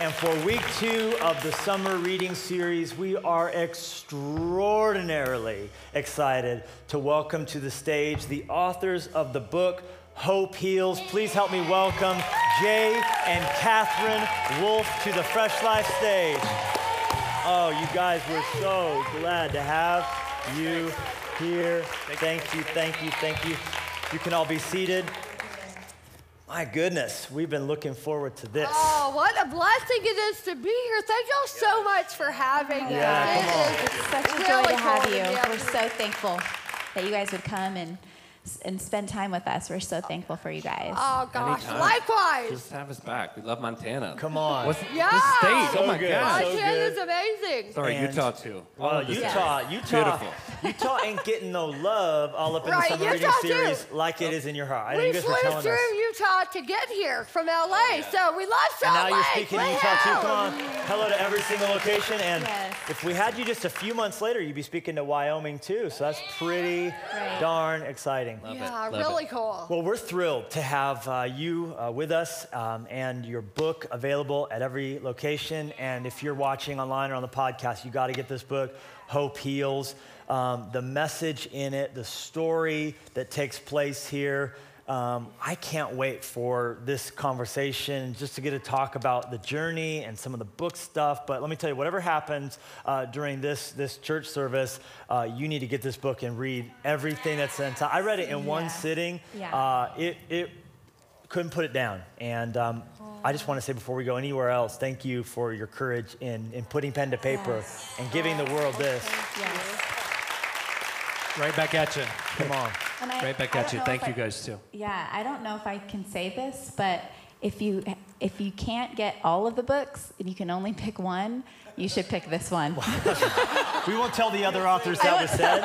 And for week two of the summer reading series, we are extraordinarily excited to welcome to the stage the authors of the book Hope Heals. Please help me welcome Jay and Catherine Wolf to the Fresh Life stage. Oh, you guys, we're so glad to have you here. Thank you, thank you, thank you. You can all be seated. My goodness, we've been looking forward to this. Oh, what a blessing it is to be here. Thank y'all so much for having us. Yeah, It come on. It's such a really joy to have you. We're so thankful that you guys would come and and spend time with us. We're so thankful for you guys. Oh, gosh. Anytime. Likewise. Just have us back. We love Montana. Come on. What's Yeah. the state? So oh my good. God. So Montana's good. amazing. Sorry, And- Utah too. Well, Love this Utah, state. Utah, Beautiful. Utah ain't getting no love all up in Right, the summer reading Utah too. series like it is in your heart. I We you guys were flew through us. Utah to get here from LA, oh, so we love Salt And now you're speaking in Woo! Utah too. Come on. Hello to every single location. And Yes. if we had you just a few months later, you'd be speaking to Wyoming too. So that's pretty Right. darn exciting. Love. Yeah, Love really it. cool. Well, we're thrilled to have uh, you uh, with us um, and your book available at every location. And if you're watching online or on the podcast, you got to get this book, Hope Heals. Um, the message in it, the story that takes place here. Um, I can't wait for this conversation just to get to talk about the journey and some of the book stuff. But let me tell you, whatever happens uh, during this, this church service, uh, you need to get this book and read everything that's inside. I read it in one sitting. Yeah. Uh, it, it couldn't put it down. And um, I just want to say before we go anywhere else, thank you for your courage in, in putting pen to paper and giving the world this. Yes. Right back at you. Come on. I- Right back at you. Thank you I- guys too. Yeah, I don't know if I can say this, but if you if you can't get all of the books and you can only pick one, you should pick this one. We won't tell the other authors that was said.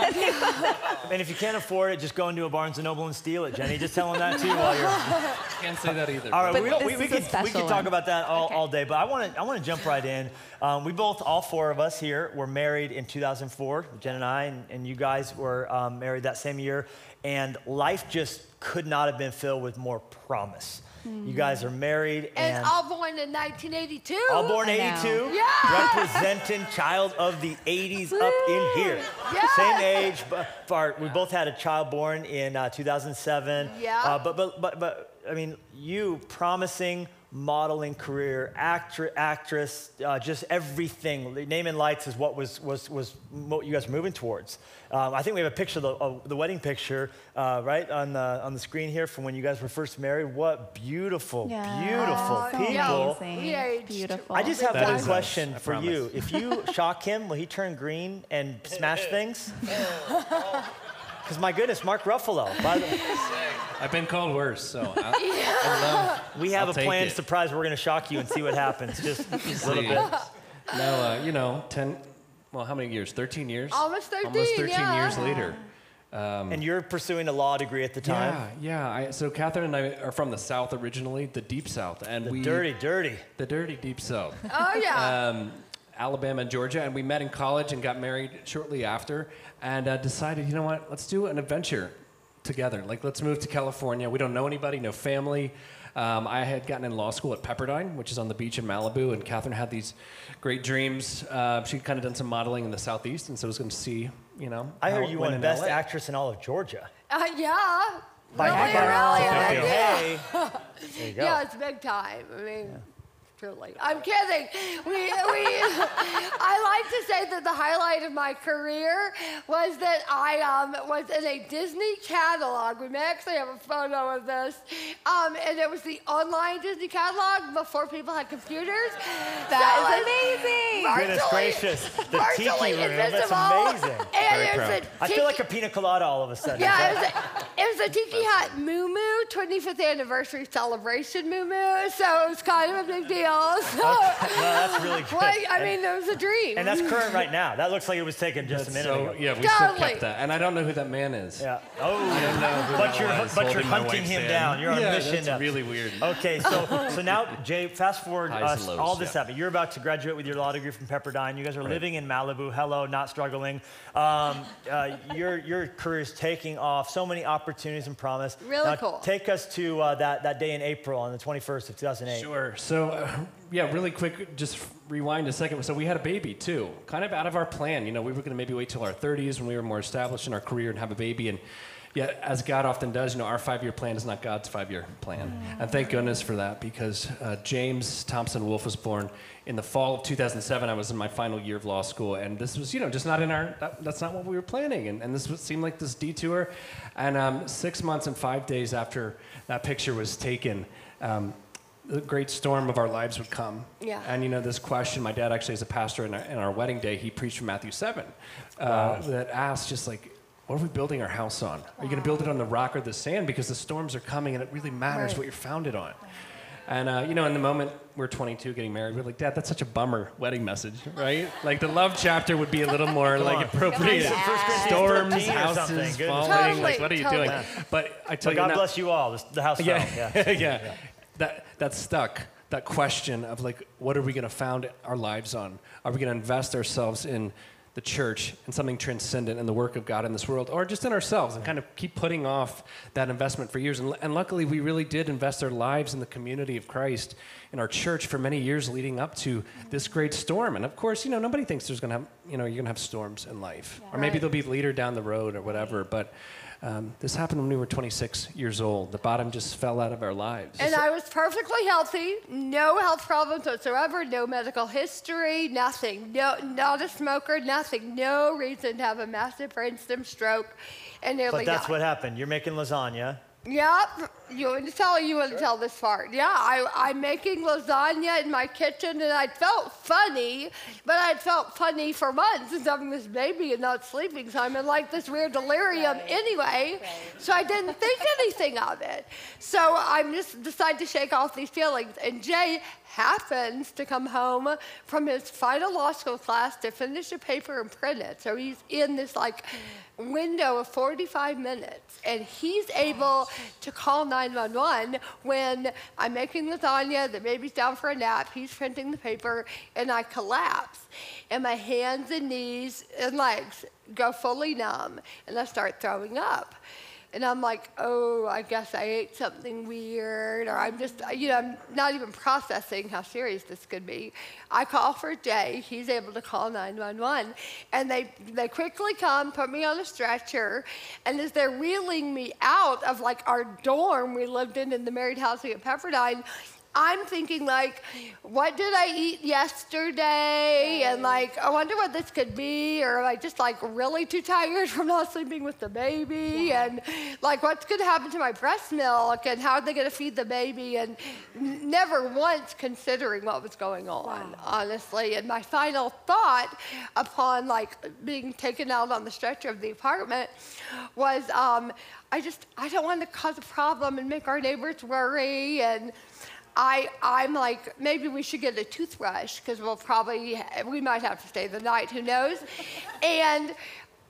and if you can't afford it, just go into a Barnes & Noble and steal it, Jenny. Just tell them that too while you're... Can't say that either. All right, we, don't, we, we could, we could talk about that all, Okay. all day, but I want to I want to jump right in. Um, we both, all four of us here, were married in 2004. Jen and I, and, and you guys were um, married that same year, and life just could not have been filled with more promise. You guys are married and, And all born in 1982. all born I 82, Yeah. representing child of the 80s up in here. Yeah. Same age, but but we both had a child born in uh, 2007. Yeah. Uh, but, but, but, but, I mean, you promising modeling career, actor, actress, uh, just everything. Name and lights is what was, was, was what you guys were moving towards. Um, I think we have a picture of the, of the wedding picture, uh, right, on the, on the screen here from when you guys were first married. What beautiful, Yeah. beautiful Oh, people. yeah. Amazing. We aged. Beautiful. I just have That one question I for promise. you. If you shock him, will he turn green and smash things? Because my goodness, Mark Ruffalo. By the, I've been called worse, so I, I love. we have I'll a planned it. surprise. We're going to shock you and see what happens. Just a little bit. No, uh, you know, ten. Well, how many years? Thirteen years. Almost 13, Almost thirteen yeah. years later. And you're pursuing a law degree at the time. Yeah, yeah. I, so Catherine and I are from the South originally, the Deep South, and The we dirty, dirty. the dirty Deep South. Oh, yeah. um, Alabama and Georgia, and we met in college and got married shortly after, and uh, decided, you know what, let's do an adventure together. Like, let's move to California. We don't know anybody, no family. Um, I had gotten in law school at Pepperdine, which is on the beach in Malibu, and Catherine had these great dreams. Uh, she'd kind of done some modeling in the southeast, and so was going to see, you know. I how heard you went won in Best LA. Actress in all of Georgia. Uh, yeah. By- really, by- really. yeah. Hey, there you go. Yeah, it's big time. I mean, truly. I'm kidding. We, we, I like to say that the highlight of my career was that I um, was in a Disney catalog. We may actually have a photo of this. Um, and it was the online Disney catalog before people had computers. That So is amazing. Goodness virtually- gracious. The tiki virtually room. That's amazing. And Very it was proud. a I feel like a pina colada all of a sudden. yeah, it was, a, it was a Tiki Hut Moo Moo 25th anniversary celebration Moo Moo, so it was kind of a big deal. So, No, that's really good. like, I mean, that was a dream. and that's current right now. That looks like it was taken just a minute So, ago. yeah, we still kept that. And I don't know who that man is. Yeah. Oh, who but that you're was but you're hunting him hand. down. You're on yeah, a mission. That's to- really weird. Okay, so so now Jay, fast forward us, lows, all this yeah. happened. You're about to graduate with your law degree from Pepperdine. You guys are living in Malibu. Hello, not struggling. Um, uh, your your career is taking off. So many opportunities and promise. Really Now, cool. Take take us to uh, that, that day in April on the 21st of 2008. Sure. So, uh, yeah, really quick, just rewind a second. So, we had a baby too, kind of out of our plan. You know, we were going to maybe wait till our 30s when we were more established in our career and have a baby. And yeah, as God often does, you know, our five year plan is not God's five year plan. And thank goodness for that because uh, James Thompson Wolf was born in the fall of 2007. I was in my final year of law school, and this was, you know, just not in our, that, that's not what we were planning. And, and this was, seemed like this detour. And um, six months and five days after that picture was taken, um, the great storm of our lives would come. Yeah. And you know, this question, my dad actually, as a pastor in our, in our wedding day, he preached from Matthew 7 uh, that asked just like, what are we building our house on? Are you going to build it on the rock or the sand? Because the storms are coming and it really matters Right. what you're founded on. And, uh, you know, in the moment we're 22 getting married, we're like, Dad, that's such a bummer wedding message, right? like the love chapter would be a little more like on. appropriate. First Corinthians Storms, houses something. Goodness. falling. Totally, like, what are you doing? totally. But I tell But you God now, bless you all. The, the house fell. yeah, Yeah. yeah. That that stuck. That question of like, what are we going to found our lives on? Are we going to invest ourselves in the church and something transcendent in the work of God in this world, or just in ourselves and kind of keep putting off that investment for years? And, and luckily, we really did invest our lives in the community of Christ in our church for many years leading up to this great storm. And of course, you know, nobody thinks there's going to have, you know, you're going to have storms in life, or maybe Right. there'll be later down the road or whatever. But um, this happened when we were 26 years old. The bottom just fell out of our lives. And I was perfectly healthy, no health problems whatsoever, no medical history, nothing. No, not a smoker, nothing. No reason to have a massive brainstem stroke, and nearly But that's died. what happened. You're making lasagna. Yep. You want to tell you want to tell this part. Yeah, I, I'm making lasagna in my kitchen and I felt funny, but I felt funny for months since having this baby and not sleeping. So I'm in like this weird delirium anyway. So I didn't think anything of it. So I just decided to shake off these feelings. And Jay happens to come home from his final law school class to finish a paper and print it. So he's in this like window of 45 minutes and he's able to call 911 when I'm making lasagna, the baby's down for a nap, he's printing the paper, and I collapse. And my hands and knees and legs go fully numb and I start throwing up. And I'm like, oh, I guess I ate something weird, or I'm just, you know, I'm not even processing how serious this could be. I call for Jay. He's able to call 911. And they, they quickly come, put me on a stretcher, and as they're wheeling me out of like our dorm we lived in in the married housing at Pepperdine, I'm thinking like, what did I eat yesterday? And like, I wonder what this could be, or am I just like really too tired from not sleeping with the baby? And like, what's going to happen to my breast milk? And how are they going to feed the baby? And never once considering what was going on, honestly. And my final thought upon like being taken out on the stretcher of the apartment was, um, I just, I don't want to cause a problem and make our neighbors worry. And I, I'm like, maybe we should get a toothbrush because we'll probably, we might have to stay the night, who knows? and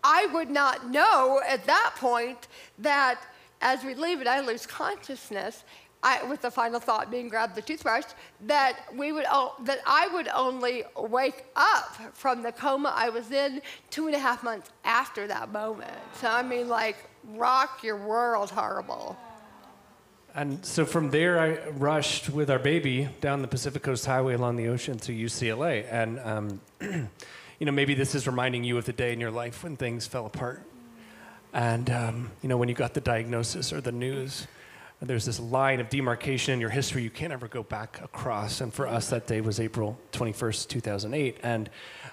I would not know at that point that as we leave it, I lose consciousness. I, with the final thought being grab the toothbrush, that we would that I would only wake up from the coma I was in two and a half months after that moment. So I mean, like, rock your world, horrible. And so from there, I rushed with our baby down the Pacific Coast Highway along the ocean to UCLA. And, um, you know, maybe this is reminding you of the day in your life when things fell apart. And, um, you know, when you got the diagnosis or the news, there's this line of demarcation in your history you can't ever go back across. And for us, that day was April 21st, 2008. And,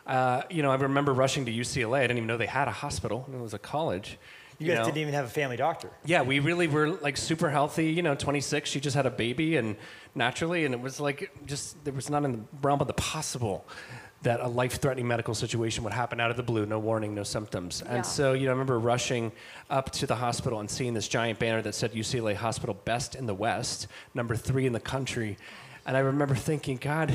uh, you know, I remember rushing to UCLA. I didn't even know they had a hospital, it was a college. You guys know. didn't even have a family doctor. Yeah, we really were like super healthy. You know, 26, she just had a baby, and naturally, and it was like just there was not in the realm of the possible that a life-threatening medical situation would happen out of the blue, no warning, no symptoms. Yeah. And so, you know, I remember rushing up to the hospital and seeing this giant banner that said UCLA Hospital Best in the West, number three in the country. And I remember thinking, God,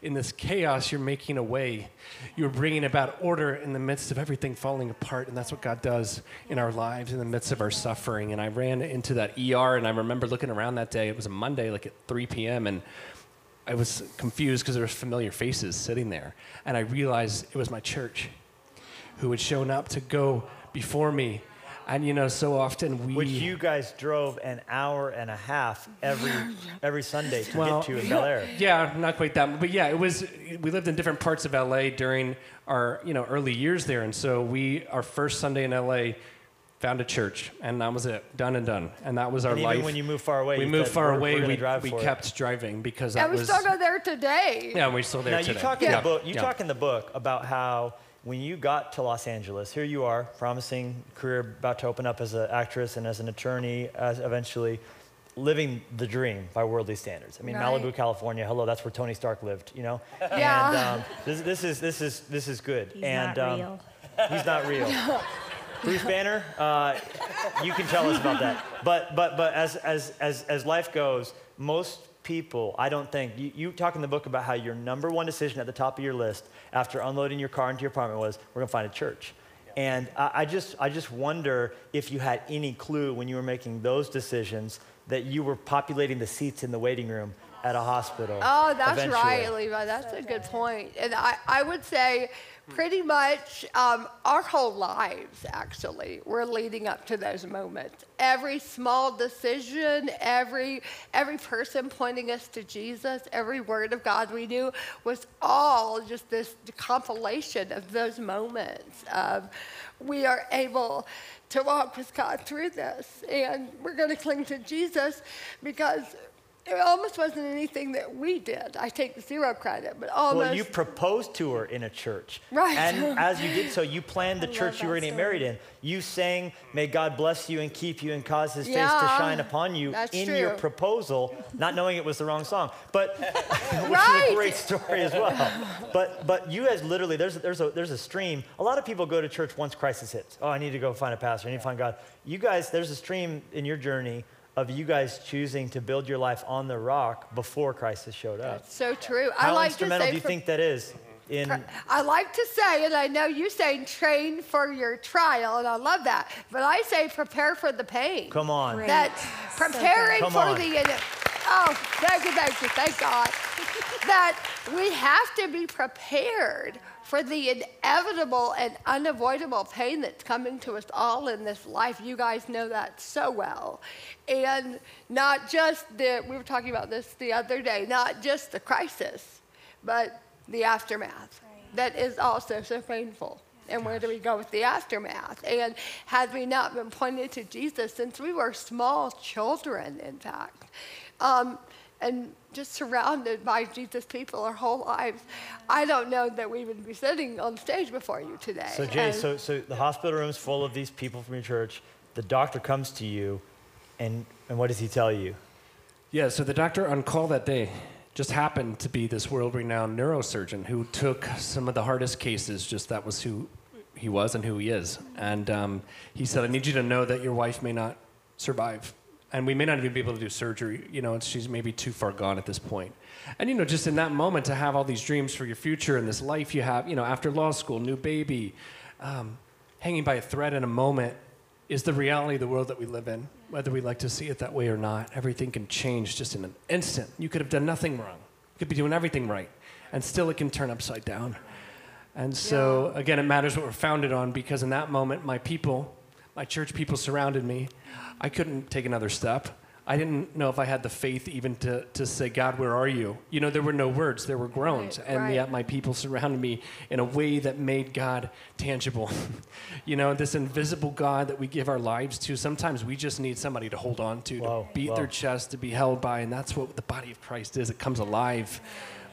in this chaos, you're making a way. You're bringing about order in the midst of everything falling apart. And that's what God does in our lives, in the midst of our suffering. And I ran into that ER, and I remember looking around that day. It was a Monday, like at 3 p.m., and I was confused because there were familiar faces sitting there. And I realized it was my church who had shown up to go before me And you know, so often we. Which you guys drove an hour and a half every every Sunday to Well, get to in Bel Air. Yeah, not quite that, but yeah, it was. We lived in different parts of LA during our you know early years there, and so we our first Sunday in LA found a church, and that was it, done and done, and that was our And even life. when you move far away, we you moved far "We're- away. we're we drive we for it." kept driving because that And we was. still go there today. yeah, we're still there Now today. you talk in the book. You yeah. talk in the book about how when you got to Los Angeles, here you are, promising career, about to open up as an actress and as an attorney, as eventually living the dream by worldly standards. I mean, Right. Malibu, California. Hello, that's where Tony Stark lived. You know. Yeah. And um, this, this is this is this is good. He's and not um, real. He's not real. Bruce Banner, uh, you can tell us about that. But but but as as as as life goes, most people, I don't think you, you talk in the book about how your number one decision at the top of your list after unloading your car into your apartment was we're gonna find a church. And I, I just I just wonder if you had any clue when you were making those decisions that you were populating the seats in the waiting room at a hospital. Oh, that's eventually. right, Levi. That's a good point. And I, I would say pretty much um, our whole lives, actually, were leading up to those moments. Every small decision, every, every person pointing us to Jesus, every word of God we knew was all just this compilation of those moments of we are able to walk with God through this. And we're going to cling to Jesus because it almost wasn't anything that we did. I take zero credit, but almost. Well, you proposed to her in a church. Right. And as you did so, you planned the I church you were going to get married in. You sang, May God bless you and keep you and cause his face to shine upon you in your proposal, not knowing it was the wrong song. But, which Right. is a great story as well. But, but you guys literally, there's, there's, a, there's a stream. A lot of people go to church once crisis hits. Oh, I need to go find a pastor. I need to find God. You guys, there's a stream in your journey of you guys choosing to build your life on the rock before crisis showed up. That's so true. I How like to instrumental say do you for- think that is in I like to say, and I know you say train for your trial, and I love that. But I say prepare for the pain. Come on. Great. That preparing good. for Come on. the oh, thank you, thank you, thank God. that we have to be prepared for the inevitable and unavoidable pain that's coming to us all in this life. You guys know that so well. And not just the, we were talking about this the other day, not just the crisis, but the aftermath. That is also so painful. And where do we go with the aftermath? And had we not been pointed to Jesus since we were small children, in fact, um, and just surrounded by Jesus people our whole lives, I don't know that we would be sitting on stage before you today. So Jay, And- so so the hospital room's full of these people from your church. The doctor comes to you, and and what does he tell you? Yeah, so the doctor on call that day just happened to be this world renowned neurosurgeon who took some of the hardest cases, just that was who he was and who he is. And um, he said, I need you to know that your wife may not survive. And we may not even be able to do surgery. You know, she's maybe too far gone at this point. And, you know, just in that moment to have all these dreams for your future and this life you have, you know, after law school, new baby, um, hanging by a thread in a moment is the reality of the world that we live in, whether we like to see it that way or not. Everything can change just in an instant. You could have done nothing wrong. You could be doing everything right, and still it can turn upside down. And so, again, it matters what we're founded on because in that moment, my people, my church people surrounded me. I couldn't take another step. I didn't know if I had the faith even to, to say, God, where are you? You know, there were no words, there were groans. Right, and right. yet my people surrounded me in a way that made God tangible. you know, this invisible God that we give our lives to, sometimes we just need somebody to hold on to, Whoa, to beat whoa. their chest, to be held by. And that's what the body of Christ is. It comes alive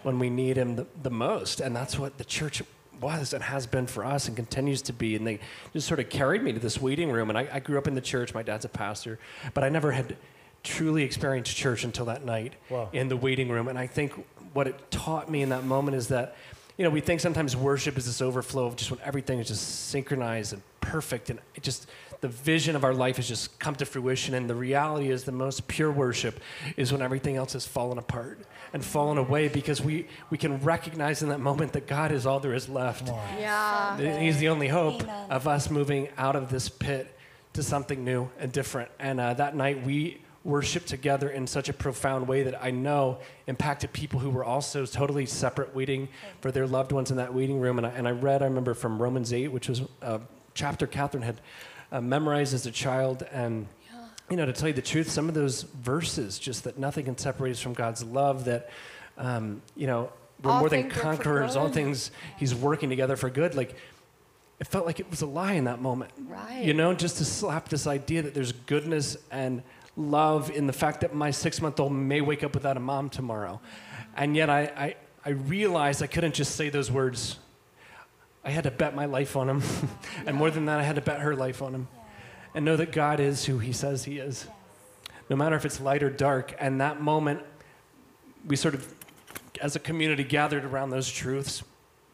when we need Him the, the most. And that's what the church was and has been for us and continues to be. And they just sort of carried me to this waiting room. And I, I grew up in the church. My dad's a pastor, but I never had truly experienced church until that night Wow. in the waiting room. And I think what it taught me in that moment is that, you know, we think sometimes worship is this overflow of just when everything is just synchronized and perfect and it just the vision of our life has just come to fruition. And the reality is the most pure worship is when everything else has fallen apart and fallen away because we, we can recognize in that moment that God is all there is left. yeah. Th- He's the only hope Amen. of us moving out of this pit to something new and different. And uh, that night we worshiped together in such a profound way that I know impacted people who were also totally separate, waiting for their loved ones in that waiting room. And I, and I read, I remember from Romans 8, which was a chapter Catherine had uh, memorized as a child. And, you know, to tell you the truth, some of those verses, just that nothing can separate us from God's love, that, um, you know, we're All more than things work for conquerors, all things He's working together for good. Like, it felt like it was a lie in that moment. Right. You know, just to slap this idea that there's goodness and love in the fact that my six month old may wake up without a mom tomorrow. And yet I, I, I realized I couldn't just say those words. I had to bet my life on him. and more than that, I had to bet her life on him. And know that God is who he says he is. No matter if it's light or dark. And that moment, we sort of, as a community, gathered around those truths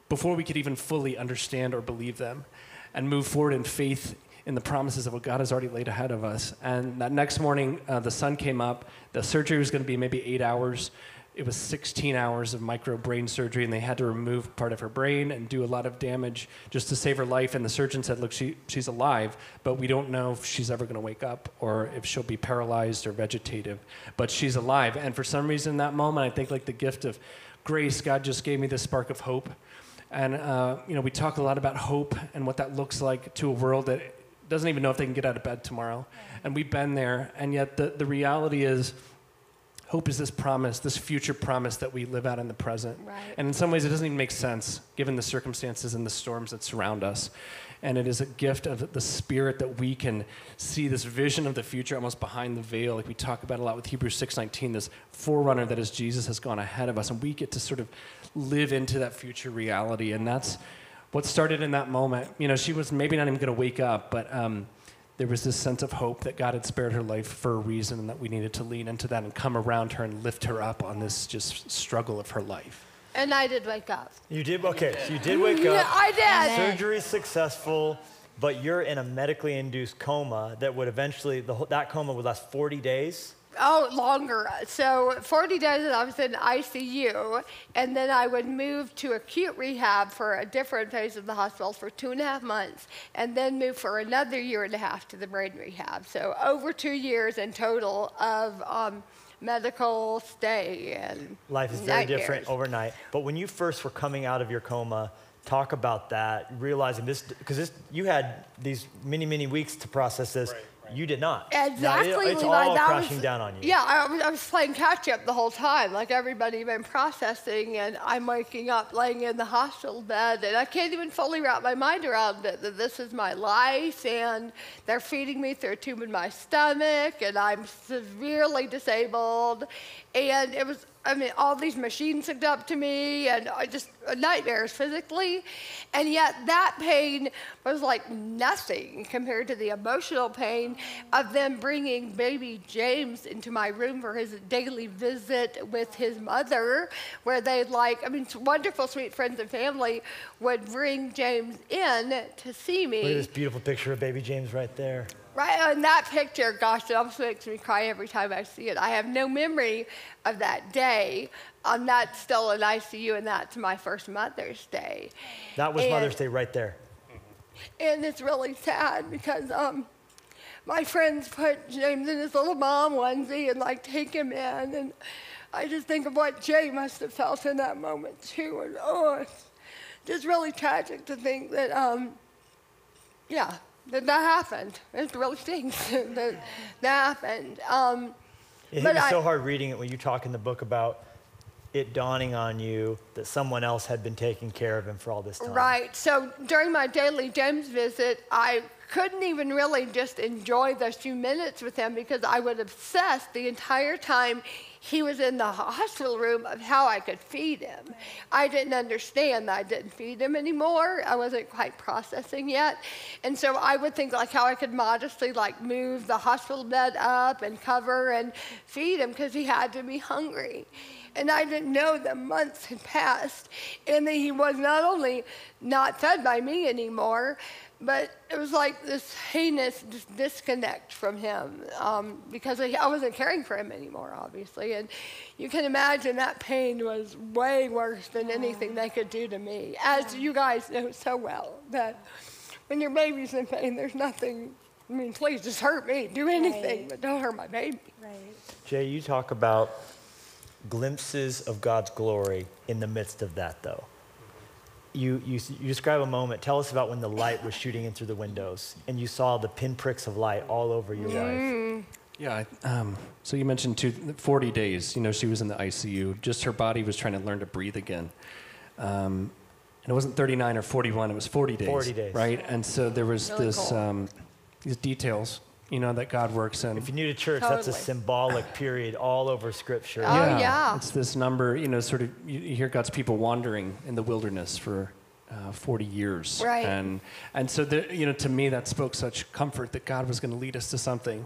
before we could even fully understand or believe them and move forward in faith in the promises of what God has already laid ahead of us. And that next morning, uh, the sun came up. The surgery was going to be maybe eight hours. It was 16 hours of micro brain surgery, and they had to remove part of her brain and do a lot of damage just to save her life. And the surgeon said, Look, she, she's alive, but we don't know if she's ever going to wake up or if she'll be paralyzed or vegetative. But she's alive. And for some reason, in that moment, I think like the gift of grace, God just gave me this spark of hope. And, uh, you know, we talk a lot about hope and what that looks like to a world that doesn't even know if they can get out of bed tomorrow. And we've been there. And yet the, the reality is, hope is this promise, this future promise that we live out in the present. Right. And in some ways, it doesn't even make sense given the circumstances and the storms that surround us. And it is a gift of the Spirit that we can see this vision of the future almost behind the veil, like we talk about a lot with Hebrews 6:19. This forerunner that is Jesus has gone ahead of us, and we get to sort of live into that future reality. And that's what started in that moment. You know, she was maybe not even going to wake up, but um, there was this sense of hope that God had spared her life for a reason, and that we needed to lean into that and come around her and lift her up on this just struggle of her life. And I did wake up. You did? Okay, so you did wake Yeah, up. I did. Surgery is successful, but you're in a medically induced coma that would eventually, the, that coma would last 40 days. Oh, longer. So 40 days and I was in ICU, and then I would move to acute rehab for a different phase of the hospital for two and a half months, and then move for another year and a half to the brain rehab. So over two years in total of um, medical stay and Life is very nightmares. different overnight. But when you first were coming out of your coma, talk about that, realizing this, because this, you had these many, many weeks to process this. You did not. Now, it- Exactly. it's Levi, all that crashing was- down on you. Yeah, I was, I was playing catch up the whole time, like everybody been processing, and I'm waking up laying in the hospital bed, and I can't even fully wrap my mind around it that this is my life, and they're feeding me through a tube in my stomach, and I'm severely disabled, and it was. I mean, all these machines hooked up to me, and I just uh, nightmares physically, and yet that pain was like nothing compared to the emotional pain of them bringing baby James into my room for his daily visit with his mother, where they'd like, I mean, wonderful, sweet friends and family would bring James in to see me. Look at this beautiful picture of baby James right there. Right on that picture, gosh, it almost makes me cry every time I see it. I have no memory of that day. I'm not still in ICU, and that's my first Mother's Day. That was And- Mother's Day right there. And it's really sad because um, my friends put James in his little mom onesie and like take him in. And I just think of what Jay must have felt in that moment too. And oh, it's just really tragic to think that, um, yeah, that that happened. It really stinks that that happened. Um, It I- so hard reading it when you talk in the book about it dawning on you that someone else had been taking care of him for all this time. Right. So during my daily James visit, I couldn't even really just enjoy those few minutes with him because I would obsess the entire time he was in the hospital room of how I could feed him. I didn't understand that I didn't feed him anymore. I wasn't quite processing yet. And so I would think like how I could modestly like move the hospital bed up and cover and feed him because he had to be hungry. And I didn't know that months had passed and that he was not only not fed by me anymore, but it was like this heinous disconnect from him um, because I, I wasn't caring for him anymore, obviously. And you can imagine that pain was way worse than anything they could do to me, as you guys know so well. That when your baby's in pain, there's nothing. I mean, please just hurt me. Do anything, Right. but don't hurt my baby. Right. Jay, you talk about glimpses of God's glory in the midst of that, though. You, you, you describe a moment. Tell us about when the light was shooting in through the windows and you saw the pinpricks of light all over your wife. Yeah. I- Um, so you mentioned two, 40 days. You know, she was in the ICU. Just her body was trying to learn to breathe again. Um, and it wasn't 39 or 41. It was 40 days. 40 days. Right. And so there was Really this cool. um, these details. You know that God works in. If you're new to church, that's a symbolic period all over Scripture. Oh, yeah. It's this number. You know, sort of. You, you hear God's people wandering in the wilderness for. Uh, 40 years Right. and and so the, you know to me that spoke such comfort that god was going to lead us to something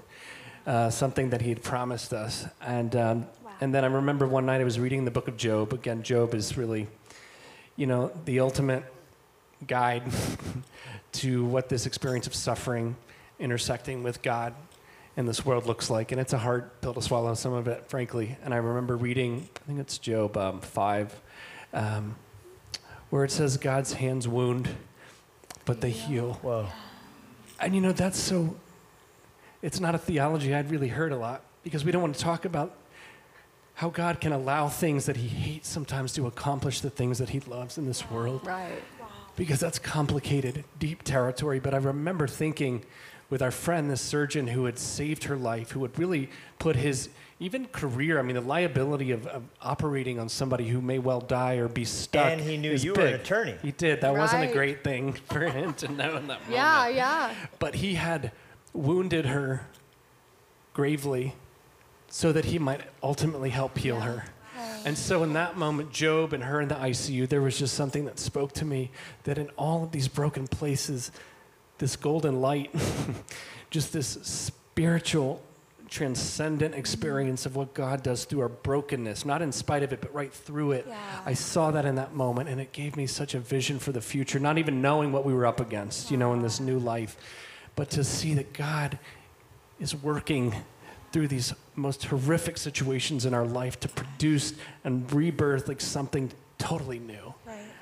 uh, something that he had promised us and um, and then i remember one night i was reading the book of job again job is really you know the ultimate guide to what this experience of suffering intersecting with god and this world looks like and it's a hard pill to swallow some of it frankly and i remember reading i think it's job um, 5 um, where it says god's hands wound but they heal Whoa. and you know, that's so, it's not a theology I'd really heard a lot because we don't want to talk about how God can allow things that he hates sometimes to accomplish the things that he loves in this world Right. because that's complicated, deep territory. But I remember thinking with our friend, this surgeon who had saved her life, who had really put his even career, I mean, the liability of, of operating on somebody who may well die or be stuck. And he knew is you were an attorney. He did. That wasn't a great thing for him to know in that moment Yeah, yeah. but he had wounded her gravely so that he might ultimately help heal her. And so, in that moment, Job and her in the ICU, there was just something that spoke to me that in all of these broken places, this golden light, just this spiritual, transcendent experience of what God does through our brokenness, not in spite of it, but right through it. I saw that in that moment, and it gave me such a vision for the future, not even knowing what we were up against, you know, in this new life, but to see that God is working through these most horrific situations in our life to produce and rebirth like something totally new.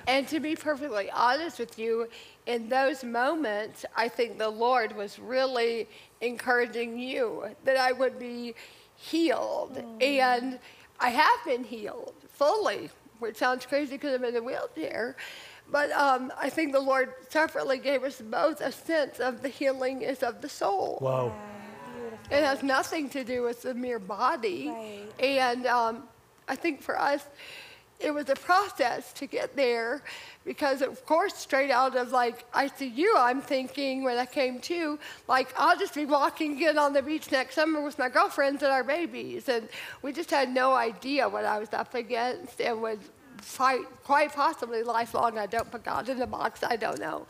And to be perfectly honest with you, in those moments, I think the Lord was really encouraging you that I would be healed. And I have been healed fully, which sounds crazy because I'm in a wheelchair. But um, I think the Lord separately gave us both a sense of the healing is of the soul. Whoa. It has nothing to do with the mere body. Right. And um, I think for us, it was a process to get there because, of course, straight out of like ICU, I'm thinking when I came to, like, I'll just be walking in on the beach next summer with my girlfriends and our babies. And we just had no idea what I was up against and would fight quite possibly lifelong. I don't put God in a box, I don't know.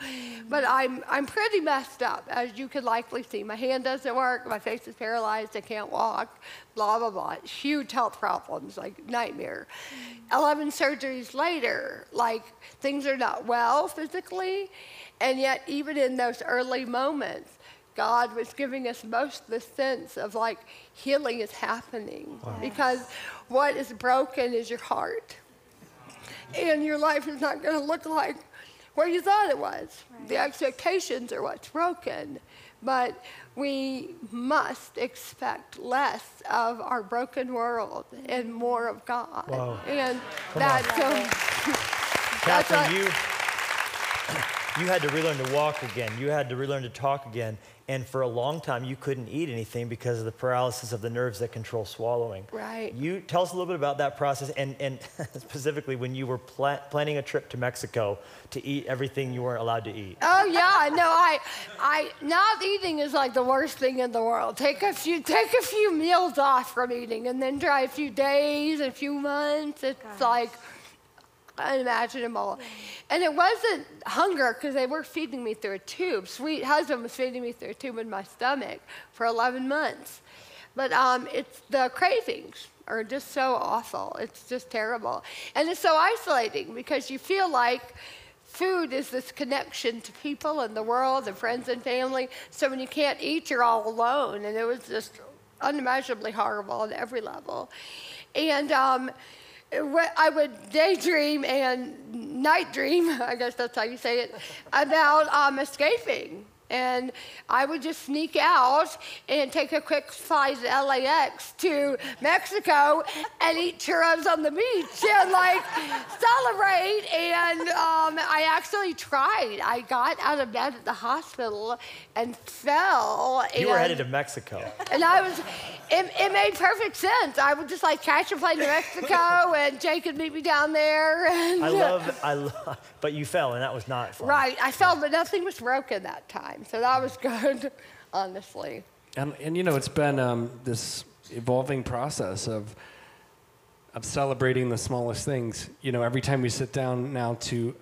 But I'm, I'm pretty messed up, as you can likely see. My hand doesn't work, my face is paralyzed, I can't walk, blah, blah, blah. Huge health problems, like nightmare. 11 surgeries later, like things are not well physically, and yet even in those early moments, God was giving us most the sense of like healing is happening because what is broken is your heart and your life is not going to look like what you thought it was. The expectations are what's broken, but we must expect less of our broken world and more of God. Whoa. And Come that's on. um, That's Catherine, what- you you had to relearn to walk again. You had to relearn to talk again. And for a long time, you couldn't eat anything because of the paralysis of the nerves that control swallowing. Right. You tell us a little bit about that process, and, and specifically when you were pla- planning a trip to Mexico to eat everything you weren't allowed to eat. Oh yeah, no, I, I not eating is like the worst thing in the world. Take a few, take a few meals off from eating, and then try a few days, a few months. It's like unimaginable. And it wasn't hunger because they were feeding me through a tube. Sweet husband was feeding me through a tube in my stomach for 11 months. But um, it's the cravings are just so awful. It's just terrible. And it's so isolating because you feel like food is this connection to people and the world and friends and family. So when you can't eat, you're all alone. And it was just unimaginably horrible on every level. And um, I would daydream and night dream, I guess that's how you say it, about um, escaping and I would just sneak out and take a quick flight at LAX to Mexico and eat churros on the beach and like celebrate. And um, I actually tried. I got out of bed at the hospital and fell. You were headed to Mexico. and I was, it, it made perfect sense. I would just like catch a plane to Mexico, and Jay could meet me down there. And, I love, I love, but you fell, and that was not fun. Right, I felt, but nothing was broken that time, so that was good, honestly. And, and you know, it's been um, this evolving process of, of celebrating the smallest things. You know, every time we sit down now to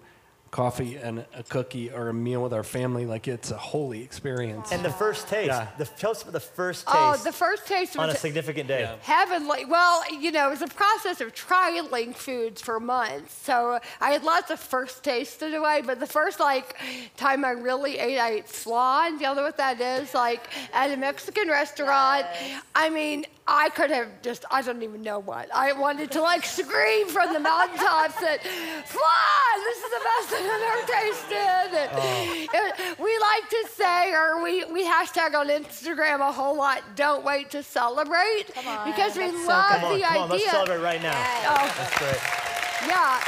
coffee and a cookie or a meal with our family, like it's a holy experience. And the first taste. Yeah. The, tell us about the first oh, taste Oh, the first taste on a significant day. heavenly. Well, you know, it was a process of trialing foods for months. So I had lots of first tastes in a way, but the first like time I really ate, I ate flan. Do y'all know what that is? Like at a Mexican restaurant. I mean, I could have just, I don't even know what. I wanted to like scream from the mountaintops that, flan, this is the best thing I've ever tasted. And it- we like to say, or we, we hashtag on Instagram a whole lot, don't wait to celebrate. because we that's so love Come on, the come on, idea. let's celebrate right now. Oh, That's great. yeah.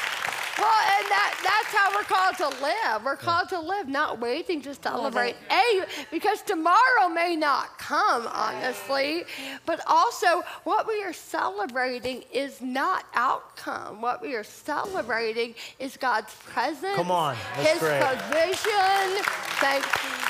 Well, and that, that's how we're called to live. We're called to live, not waiting to celebrate. A, because tomorrow may not come, honestly, but also what we are celebrating is not outcome. What we are celebrating is God's presence. Come on, His great. provision, thank,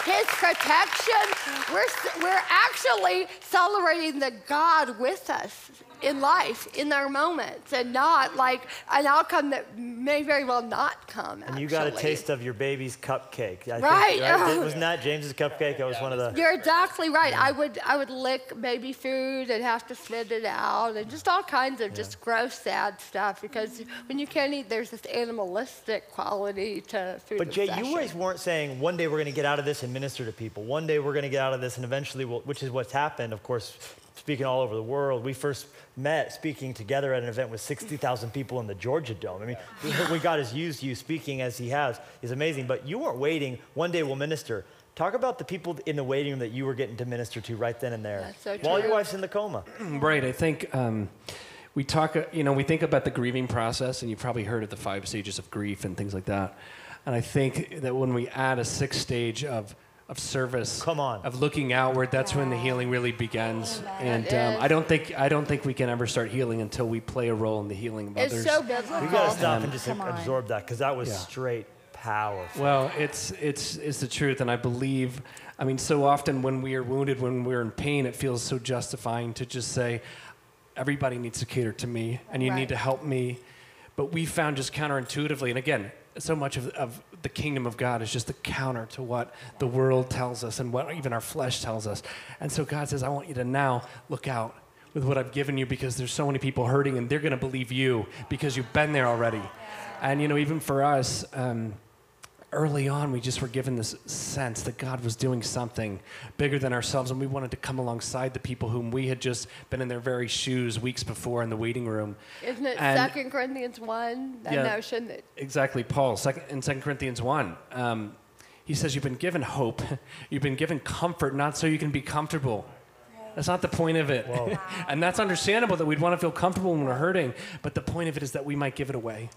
His protection. We're, we're actually celebrating the God with us in life, in their moments, and not like an outcome that may very well not come. And you got a taste of your baby's cupcake. I Right. Think, Wasn't that James's cupcake? That was one of the. You're exactly right. I would I would lick baby food and have to spit it out and just all kinds of just gross, sad stuff because when you can't eat, there's this animalistic quality to food. But Jay, you always weren't saying one day we're going to get out of this and minister to people. One day we're going to get out of this and eventually, we'll, which is what's happened, of course, speaking all over the world. We first met speaking together at an event with 60,000 people in the Georgia Dome. I mean, we God has used you speaking as He has is amazing. But you weren't waiting. One day we'll minister. Talk about the people in the waiting room that you were getting to minister to right then and there, That's so while true. your wife's in the coma. Right. I think um, we talk, uh, you know, we think about the grieving process, and you've probably heard of the five stages of grief and things like that. And I think that when we add a sixth stage of of service, Come on. of looking outward, that's when the healing really begins. And um. I don't think I don't think we can ever start healing until we play a role in the healing of It's others. so biblical. We got to stop and just absorb that because that was Yeah. straight powerful. Well, it's it's it's the truth, and I believe. I mean, so often when we are wounded, when we're in pain, it feels so justifying to just say, "Everybody needs to cater to me, and you Right. need to help me." But we found just counterintuitively, and again, so much of, of the kingdom of God is just the counter to what the world tells us and what even our flesh tells us. And so God says, "I want you to now look out." With what I've given you, because there's so many people hurting, and they're going to believe you because you've been there already. And you know, even for us, um, early on, we just were given this sense that God was doing something bigger than ourselves, and we wanted to come alongside the people whom we had just been in their very shoes weeks before in the waiting room. Isn't it And- Second Corinthians one? That Yeah. notion that Exactly, Paul, second, in Second Corinthians 1. Um, he says, You've been given hope, you've been given comfort, not so you can be comfortable. That's not the point of it. and that's understandable that we'd want to feel comfortable when we're hurting, but the point of it is that we might give it away.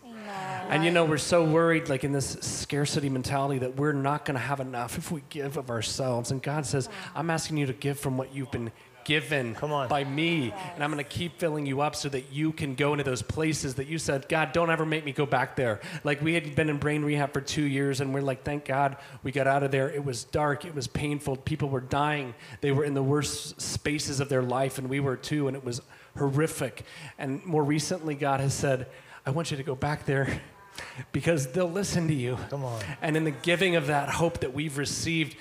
And you know, we're so worried, like in this scarcity mentality, that we're not going to have enough if we give of ourselves. And God says, uh-huh. I'm asking you to give from what you've been given Come on. by me. And I'm going to keep filling you up so that you can go into those places that you said, God, don't ever make me go back there. Like we had been in brain rehab for two years, and we're like, thank God we got out of there. It was dark, it was painful. People were dying, they were in the worst spaces of their life, and we were too, and it was horrific. And more recently, God has said, I want you to go back there because they'll listen to you. Come on. And in the giving of that hope that we've received,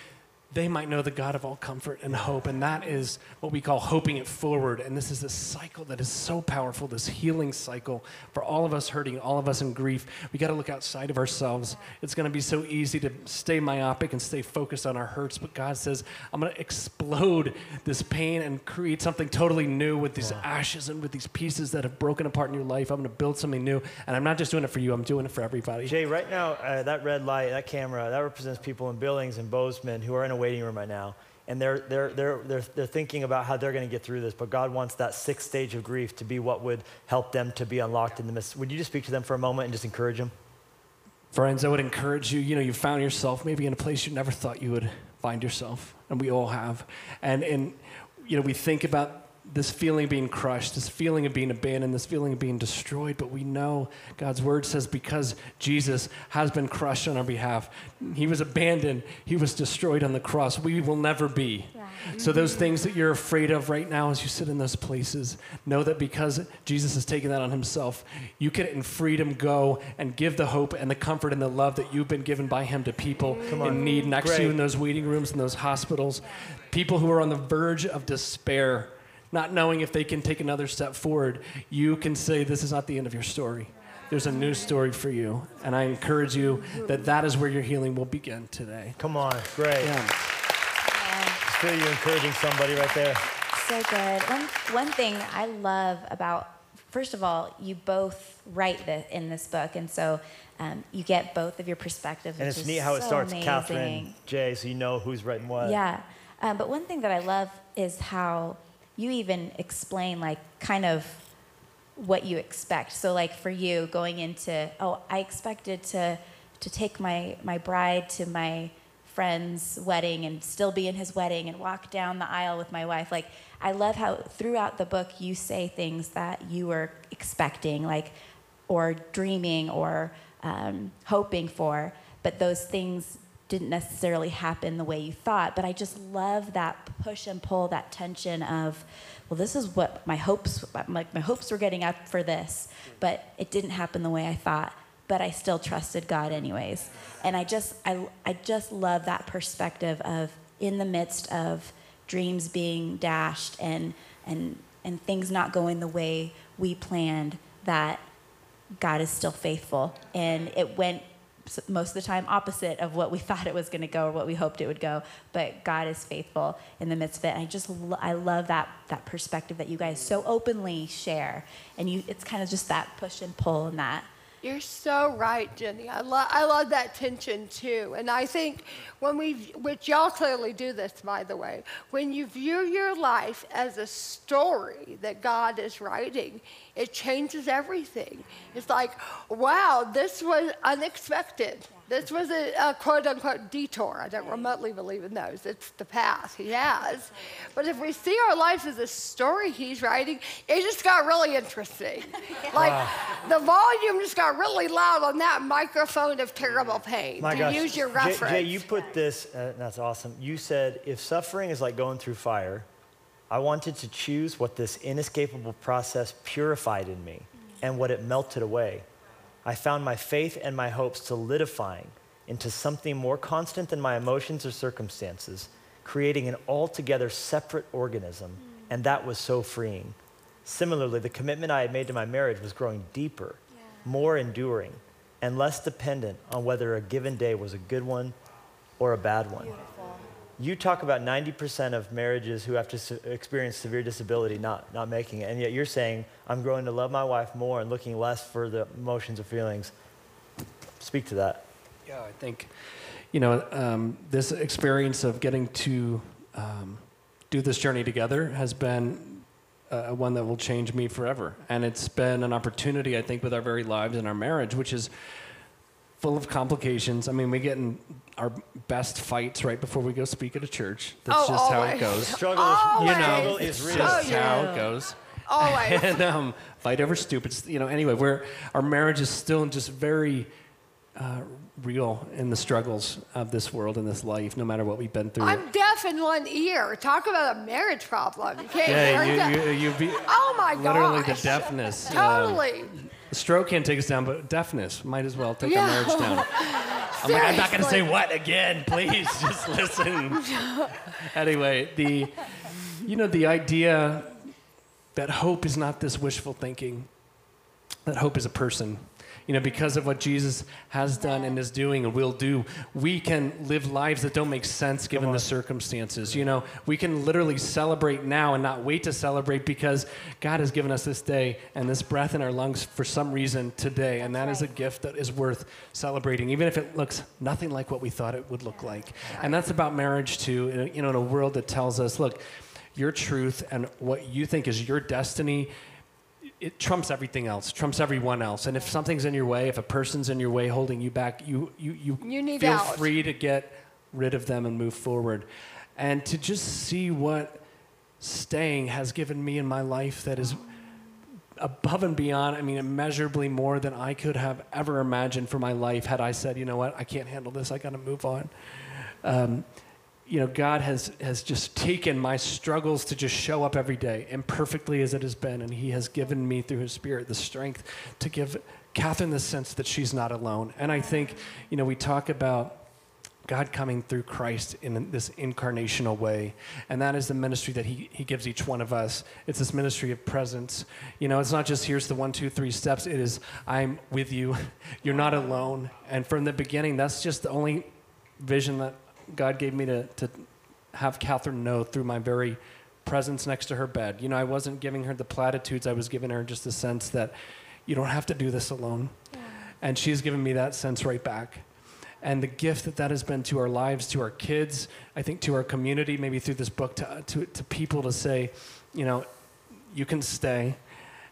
they might know the God of all comfort and hope. And that is what we call hoping it forward. And this is a cycle that is so powerful, this healing cycle for all of us hurting, all of us in grief. We got to look outside of ourselves. It's going to be so easy to stay myopic and stay focused on our hurts. But God says, I'm going to explode this pain and create something totally new with these ashes and with these pieces that have broken apart in your life. I'm going to build something new. And I'm not just doing it for you, I'm doing it for everybody. Jay, right now, uh, that red light, that camera, that represents people in Billings and Bozeman who are in a waiting room right now and they're, they're, they're, they're, they're thinking about how they're going to get through this, but God wants that sixth stage of grief to be what would help them to be unlocked in the midst. Would you just speak to them for a moment and just encourage them? Friends, I would encourage you, you know, you found yourself maybe in a place you never thought you would find yourself, and we all have. And, and you know, we think about this feeling of being crushed, this feeling of being abandoned, this feeling of being destroyed. But we know God's word says because Jesus has been crushed on our behalf, he was abandoned, he was destroyed on the cross. We will never be. So, those things that you're afraid of right now as you sit in those places, know that because Jesus has taken that on himself, you can in freedom go and give the hope and the comfort and the love that you've been given by him to people mm-hmm. in need next Great. to you in those waiting rooms, in those hospitals, people who are on the verge of despair not knowing if they can take another step forward, you can say, This is not the end of your story. There's a new story for you. And I encourage you that that is where your healing will begin today. Come on, great. Yeah. Just feel you encouraging somebody right there. So good. One, one thing I love about, first of all, you both write the, in this book, and so um, you get both of your perspectives. And which it's is neat how it so starts amazing. Katherine, Jay, so you know who's writing what. Yeah. Um, but one thing that I love is how you even explain, like, kind of what you expect. So, like, for you going into, oh, I expected to, to take my, my bride to my friend's wedding and still be in his wedding and walk down the aisle with my wife. Like, I love how throughout the book you say things that you were expecting, like, or dreaming or um, hoping for, but those things didn't necessarily happen the way you thought. But I just love that push and pull, that tension of, well, this is what my hopes, like my hopes were getting up for this, but it didn't happen the way I thought. But I still trusted God anyways. And I just, I, I just love that perspective of in the midst of dreams being dashed and, and, and things not going the way we planned, that God is still faithful. And it went most of the time opposite of what we thought it was going to go or what we hoped it would go. But God is faithful in the midst of it. And I just lo- I love that that perspective that you guys so openly share. And you it's kind of just that push and pull and that. You're so right, Jenny. I, lo- I love that tension too. And I think when we, which y'all clearly do this, by the way, when you view your life as a story that God is writing, it changes everything. It's like, wow, this was unexpected. This was a, a quote unquote detour. I don't remotely believe in those. It's the path he has. But if we see our life as a story he's writing, it just got really interesting. Like the volume just got really loud on that microphone of terrible pain. My to gosh. use your Jay- reference. Jay, you put this, uh, that's awesome. You said, if suffering is like going through fire, I wanted to choose what this inescapable process purified in me and what it melted away. I found my faith and my hopes solidifying into something more constant than my emotions or circumstances, creating an altogether separate organism, and that was so freeing. Similarly, the commitment I had made to my marriage was growing deeper, more enduring, and less dependent on whether a given day was a good one or a bad one. You talk about 90% of marriages who have to se- experience severe disability not, not making it, and yet you're saying, I'm growing to love my wife more and looking less for the emotions or feelings. Speak to that. Yeah, I think, you know, um, this experience of getting to um, do this journey together has been uh, one that will change me forever. And it's been an opportunity, I think, with our very lives and our marriage, which is full of complications. I mean, we get in our best fights right before we go speak at a church. That's Oh, just how it always. goes. Struggle, Always. is, struggle is It's real. just Oh, yeah. how it goes. Always. and um, fight over stupid. You know, anyway, where our marriage is still just very uh, real in the struggles of this world and this life, no matter what we've been through. I'm deaf in one ear. Talk about a marriage problem. You can't hear yeah, that. you, you, you be, Oh my god, literally the deafness. um, Totally. the stroke can't take us down, but deafness might as well take Yeah. our marriage down. I'm like, I'm not going to say what again. Please, just listen. anyway, the, you know, the idea that hope is not this wishful thinking, that hope is a person. You know, because of what Jesus has done and is doing and will do, we can live lives that don't make sense given the circumstances. You know, we can literally celebrate now and not wait to celebrate because God has given us this day and this breath in our lungs for some reason today. And that is a gift that is worth celebrating, even if it looks nothing like what we thought it would look like. And that's about marriage too. You know, in a world that tells us, look, your truth and what you think is your destiny it trumps everything else, trumps everyone else. And if something's in your way, if a person's in your way holding you back, you you you, You feel out. free to get rid of them and move forward. And to just see what staying has given me in my life that is above and beyond, I mean, immeasurably more than I could have ever imagined for my life had I said, you know what, I can't handle this, I gotta move on. Um, you know, God has, has just taken my struggles to just show up every day, imperfectly as it has been, and He has given me through His Spirit the strength to give Katherine the sense that she's not alone. And I think, you know, we talk about God coming through Christ in this incarnational way. And that is the ministry that he, he gives each one of us. It's this ministry of presence. You know, it's not just here's the one, two, three steps. It is I'm with you. You're not alone. And from the beginning, that's just the only vision that God gave me to, to have Katherine know through my very presence next to her bed. You know, I wasn't giving her the platitudes, I was giving her just a sense that you don't have to do this alone. And she's given me that sense right back. And the gift that that has been to our lives, to our kids, I think to our community, maybe through this book, to, to, to people to say, you know, you can stay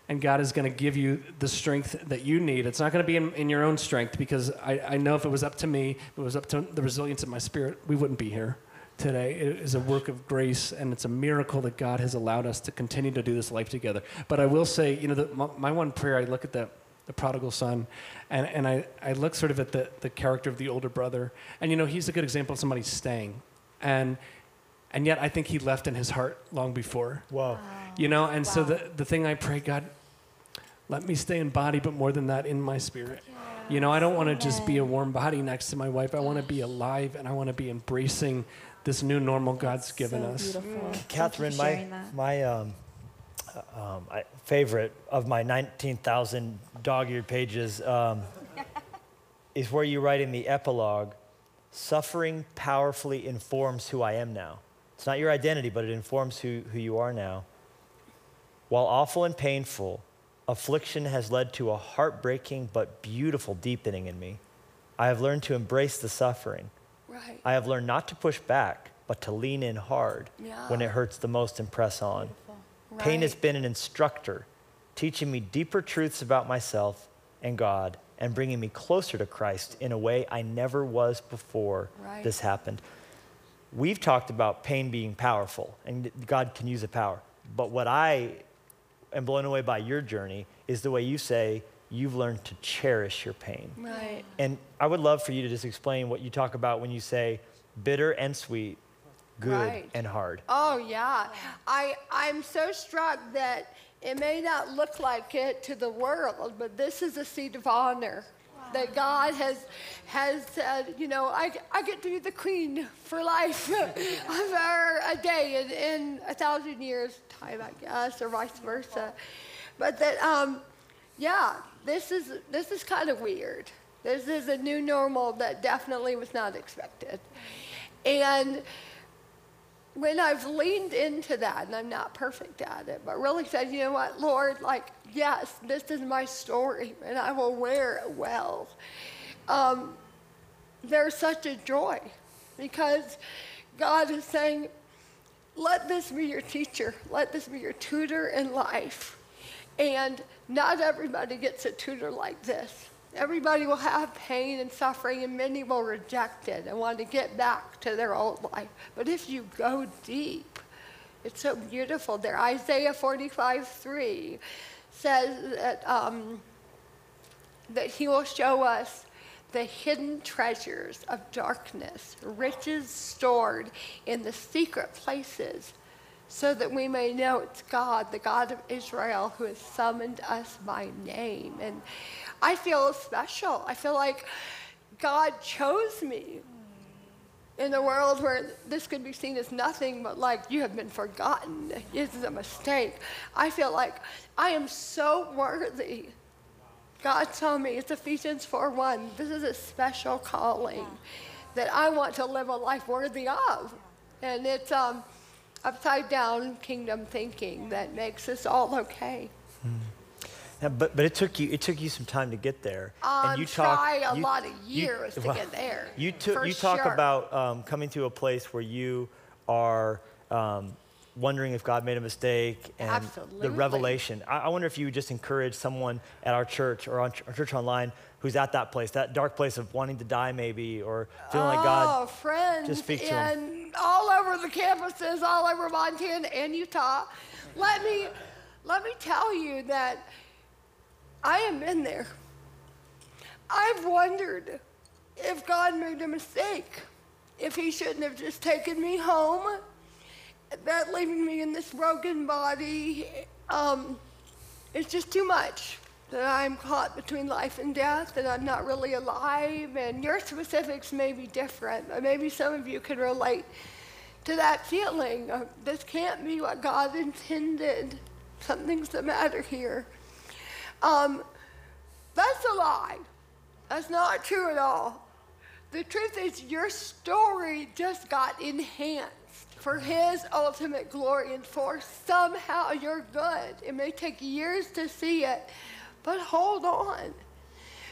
and God is going to give you the strength that you need. It's not going to be in, in your own strength because I, I know if it was up to me, if it was up to the resilience of my spirit, we wouldn't be here today. It is a work of grace and it's a miracle that God has allowed us to continue to do this life together. But I will say, you know, the, my, my one prayer, I look at the, the prodigal son and, and I, I look sort of at the, the character of the older brother. And, you know, he's a good example of somebody staying. And, and yet I think he left in his heart long before. Whoa. You know, and so the, the thing I pray, God, let me stay in body, but more than that, in my spirit. You know, I don't want to just be a warm body next to my wife. I want to be alive and I want to be embracing this new normal God's given so us. Beautiful. Thank you for Katherine, my that. my um, uh, um, I, favorite of my 19,000 dog-eared pages um, is where you write in the epilogue, "Suffering powerfully informs who I am now." It's not your identity, but it informs who, who you are now. While awful and painful, affliction has led to a heartbreaking but beautiful deepening in me. I have learned to embrace the suffering. Right. I have learned not to push back, but to lean in hard when it hurts the most and press on. Pain has been an instructor, teaching me deeper truths about myself and God and bringing me closer to Christ in a way I never was before Right. this happened. We've talked about pain being powerful and God can use the power. But what I am blown away by your journey is the way you say you've learned to cherish your pain. Right. And I would love for you to just explain what you talk about when you say bitter and sweet, good Right. and hard. Oh yeah. I I'm so struck that it may not look like it to the world, but this is a seat of honor. That God has has said, you know, I, I get to be the queen for life, for a day in, in a thousand years time, I guess, or vice versa. But that, um, yeah, this is this is kind of weird. This is a new normal that definitely was not expected, and when I've leaned into that, and I'm not perfect at it, but really said, you know what, Lord, like, yes, this is my story, and I will wear it well. Um, there's such a joy because God is saying, let this be your teacher, let this be your tutor in life. And not everybody gets a tutor like this. Everybody will have pain and suffering, and many will reject it and want to get back to their old life. But if you go deep, it's so beautiful there. Isaiah 45 3 says that, um, that he will show us the hidden treasures of darkness, riches stored in the secret places, so that we may know it's God, the God of Israel, who has summoned us by name. And I feel special. I feel like God chose me in a world where this could be seen as nothing but like you have been forgotten. This is a mistake. I feel like I am so worthy God told me it's Ephesians 4 1. This is a special calling that I want to live a life worthy of. And it's um, upside down kingdom thinking that makes us all okay. Yeah, but but it took you it took you some time to get there. Um, you try a you- lot of you- years to well, get there, You took you talk sure. about um, coming to a place where you are um, wondering if God made a mistake and the revelation. I, I wonder if you would just encourage someone at our church or on ch- our church online who's at that place, that dark place of wanting to die maybe or feeling like Oh, God. friends, just speak to 'em. and all over the campuses, all over Montana and Utah. Let me, let me tell you that I have been there. I've wondered if God made a mistake, if He shouldn't have just taken me home, that leaving me in this broken body um, is just too much. That I'm caught between life and death, that I'm not really alive. And your specifics may be different, but maybe some of you can relate to that feeling of this can't be what God intended. Something's the matter here. Um, that's a lie. That's not true at all. The truth is, your story just got enhanced for His ultimate glory and for somehow you're good. It may take years to see it, but hold on.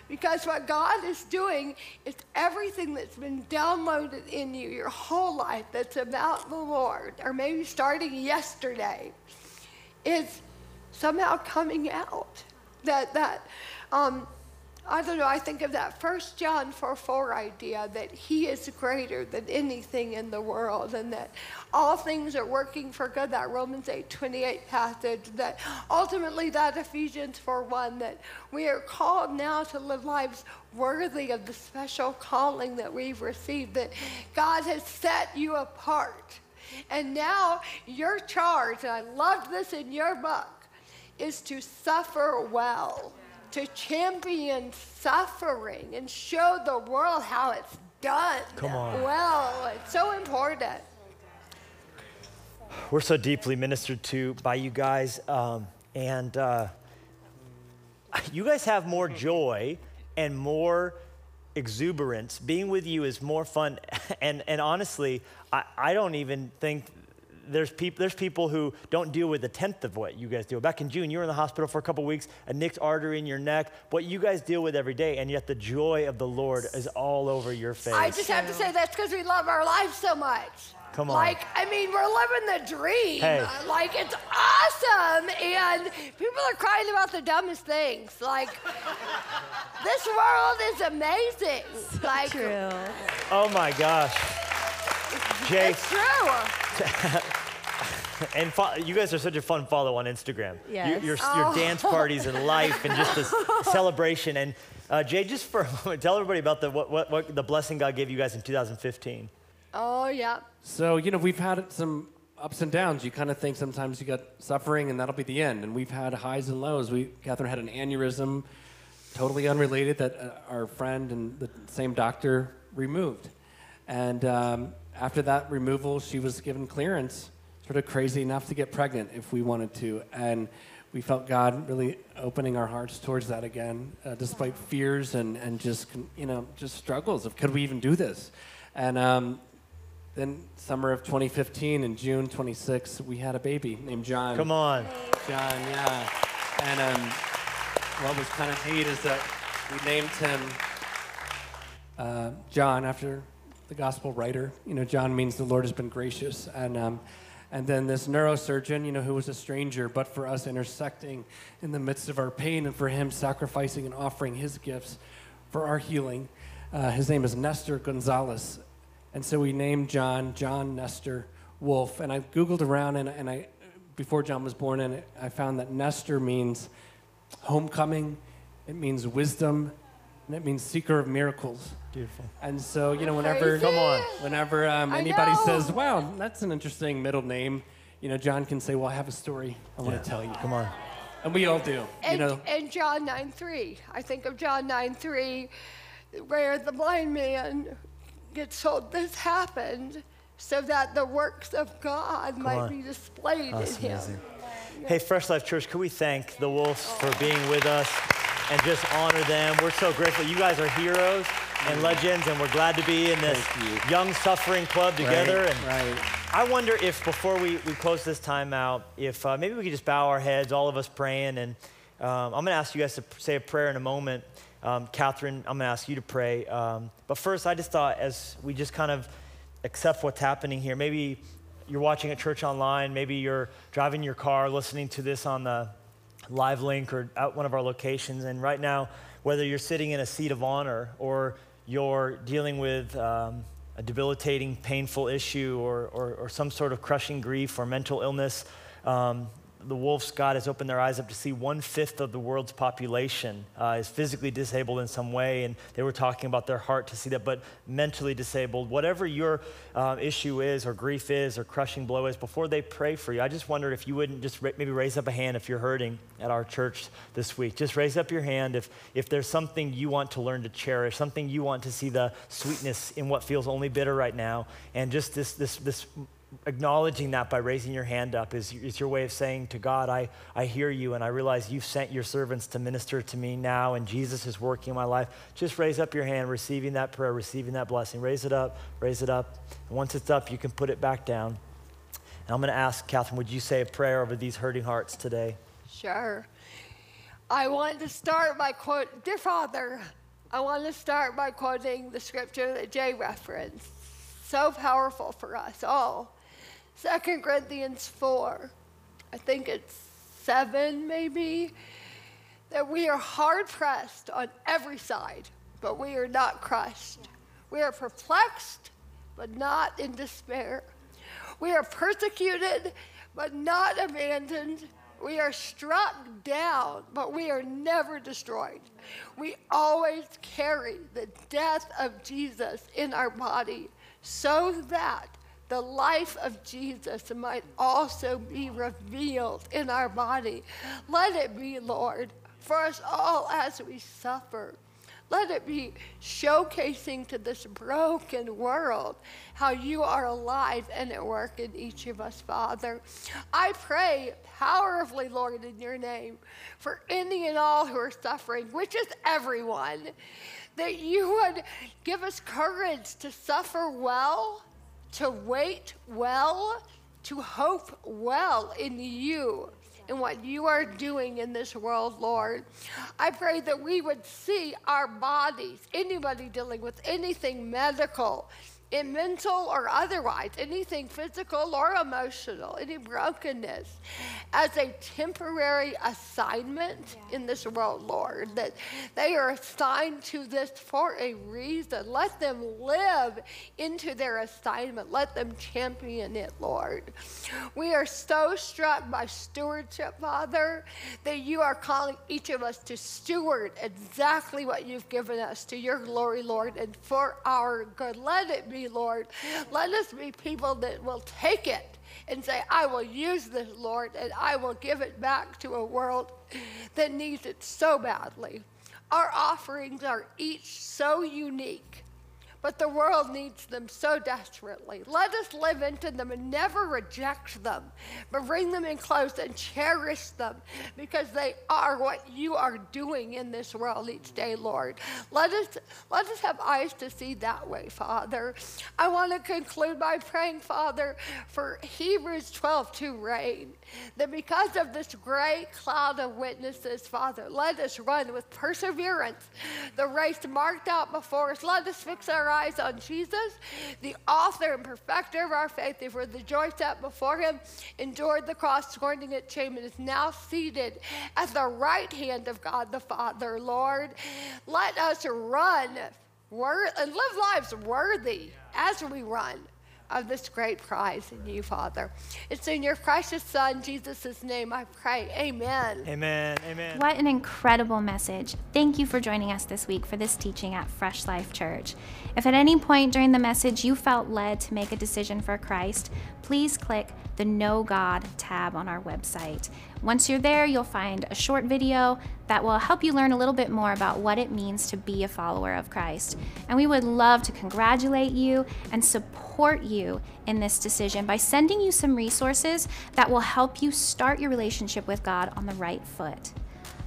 Because what God is doing is everything that's been downloaded in you your whole life that's about the Lord, or maybe starting yesterday, is somehow coming out. That that um, I don't know. I think of that First John four four idea that He is greater than anything in the world, and that all things are working for good. That Romans eight twenty eight passage. That ultimately that Ephesians four one. That we are called now to live lives worthy of the special calling that we've received. That God has set you apart, and now your charge. And I loved this in your book is to suffer well, to champion suffering and show the world how it's done. Come on. Well, it's so important. We're so deeply ministered to by you guys, um, and uh, you guys have more joy and more exuberance. Being with you is more fun, and and honestly, I, I don't even think there's people there's people who don't deal with a tenth of what you guys do. Back in June, you were in the hospital for a couple weeks, a nicked artery in your neck. What you guys deal with every day, and yet the joy of the Lord is all over your face. I just have to say that's because we love our lives so much. Come on. Like, I mean, we're living the dream. Hey. Like, it's awesome. And people are crying about the dumbest things. Like, this world is amazing. like, True. oh my gosh, Jake. it's true. And fo- you guys are such a fun follow on Instagram. Your- Your, Oh. your dance parties and life and just this celebration. And uh, Jay, just for a moment, tell everybody about the, what, what, what the blessing God gave you guys in 2015. Oh, yeah. So, you know, we've had some ups and downs. You kind of think sometimes you got suffering and that'll be the end. And we've had highs and lows. We, Katherine had an aneurysm, totally unrelated, that uh, our friend and the same doctor removed. And um, after that removal, she was given clearance, sort of crazy enough to get pregnant if we wanted to. And we felt God really opening our hearts towards that again, uh, despite fears and, and just, you know, just struggles of could we even do this? And um, then summer of 2015 in June 26, we had a baby named John. Come on. John, yeah. And um, what was kind of neat is that we named him uh, John after the gospel writer. You know, John means the Lord has been gracious. And, um, and then this neurosurgeon, you know, who was a stranger, but for us intersecting in the midst of our pain and for him sacrificing and offering his gifts for our healing. Uh, his name is Nestor Gonzalez. And so we named John John Nestor Wolf. And I Googled around and, and I, before John was born, and I found that Nestor means homecoming, it means wisdom, and it means seeker of miracles. Beautiful. And so, you know, whenever Crazy. Come on. whenever um, anybody know. says, "Wow, that's an interesting middle name," you know, John can say, "Well, I have a story I want to tell you," Come on. and we all do. And, you know, and John 9 3. I think of John 9 3, where the blind man gets told this happened so that the works of God might on. be displayed That's in him. amazing. Hey, Fresh Life Church, could we thank the Wolves for being with us? And just honor them. We're so grateful. You guys are heroes and legends, and we're glad to be in this young suffering club together. Right, and right. I wonder if before we, we close this time out, if uh, maybe we could just bow our heads, all of us praying, and um, I'm going to ask you guys to say a prayer in a moment. Um, Katherine, I'm going to ask you to pray. Um, but first, I just thought as we just kind of accept what's happening here, maybe you're watching a church online, maybe you're driving your car, listening to this on the live link or at one of our locations. And right now, whether you're sitting in a seat of honor or you're dealing with um, a debilitating, painful issue or, or, or, some sort of crushing grief or mental illness, um, the Wolves God has opened their eyes up to see one fifth of the world's population uh, is physically disabled in some way, and they were talking about their heart to see that, but mentally disabled. Whatever your uh, issue is, or grief is, or crushing blow is, before they pray for you, I just wondered if you wouldn't just ra- maybe raise up a hand if you're hurting at our church this week. Just raise up your hand if, if there's something you want to learn to cherish, something you want to see the sweetness in what feels only bitter right now, and just this, this, this acknowledging that by raising your hand up is, is your way of saying to God, I, I hear you and I realize you've sent your servants to minister to me now and Jesus is working in my life. Just raise up your hand, receiving that prayer, receiving that blessing. Raise it up, raise it up. And once it's up, you can put it back down. And I'm going to ask, Katherine, would you say a prayer over these hurting hearts today? Sure. I want to start by quote, Dear Father, I want to start by quoting the scripture that Jay referenced. So powerful for us all. Second Corinthians 4, I think it's 7 maybe, that we are hard pressed on every side, but we are not crushed. We are perplexed, but not in despair. We are persecuted, but not abandoned. We are struck down, but we are never destroyed. We always carry the death of Jesus in our body so that the life of Jesus might also be revealed in our body. Let it be, Lord, for us all as we suffer. Let it be showcasing to this broken world how you are alive and at work in each of us, Father. I pray powerfully, Lord, in your name, for any and all who are suffering, which is everyone, that you would give us courage to suffer well to wait well, to hope well in you and what you are doing in this world, Lord. I pray that we would see our bodies, anybody dealing with anything medical, in mental or otherwise, anything physical or emotional, any brokenness, as a temporary assignment yeah. in this world, Lord, that they are assigned to this for a reason. Let them live into their assignment. Let them champion it, Lord. We are so struck by stewardship, Father, that you are calling each of us to steward exactly what you've given us to your glory, Lord, and for our good. Let it be Lord. Let us be people that will take it and say, I will use this, Lord, and I will give it back to a world that needs it so badly. Our offerings are each so unique but the world needs them so desperately. Let us live into them and never reject them, but bring them in close and cherish them because they are what you are doing in this world each day, Lord. Let us, let us have eyes to see that way, Father. I want to conclude by praying, Father, for Hebrews 12 to reign, that because of this great cloud of witnesses, Father, let us run with perseverance the race marked out before us. Let us fix our eyes on Jesus, the author and perfecter of our faith, who for the joy set before him endured the cross, scorning its shame, and is now seated at the right hand of God the Father. Lord, let us run and live lives worthy as we run of this great prize in you, Father. It's in your precious Son, Jesus' name, I pray. Amen. Amen. Amen. What an incredible message. Thank you for joining us this week for this teaching at Fresh Life Church. If at any point during the message you felt led to make a decision for Christ, please click the Know God tab on our website. Once you're there, you'll find a short video that will help you learn a little bit more about what it means to be a follower of Christ. And we would love to congratulate you and support you in this decision by sending you some resources that will help you start your relationship with God on the right foot.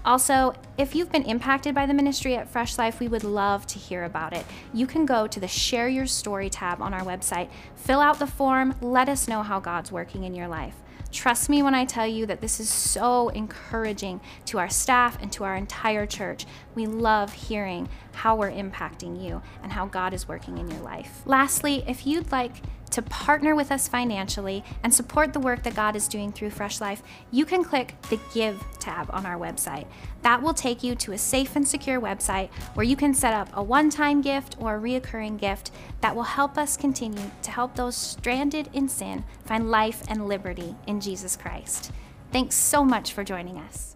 Also, if you've been impacted by the ministry at Fresh Life, we would love to hear about it. You can go to the Share Your Story tab on our website, fill out the form, let us know how God's working in your life. Trust me when I tell you that this is so encouraging to our staff and to our entire church. We love hearing how we're impacting you and how God is working in your life. Lastly, if you'd like to partner with us financially and support the work that God is doing through Fresh Life, you can click the Give tab on our website. That will take you to a safe and secure website where you can set up a one time gift or a reoccurring gift that will help us continue to help those stranded in sin find life and liberty in Jesus Christ. Thanks so much for joining us.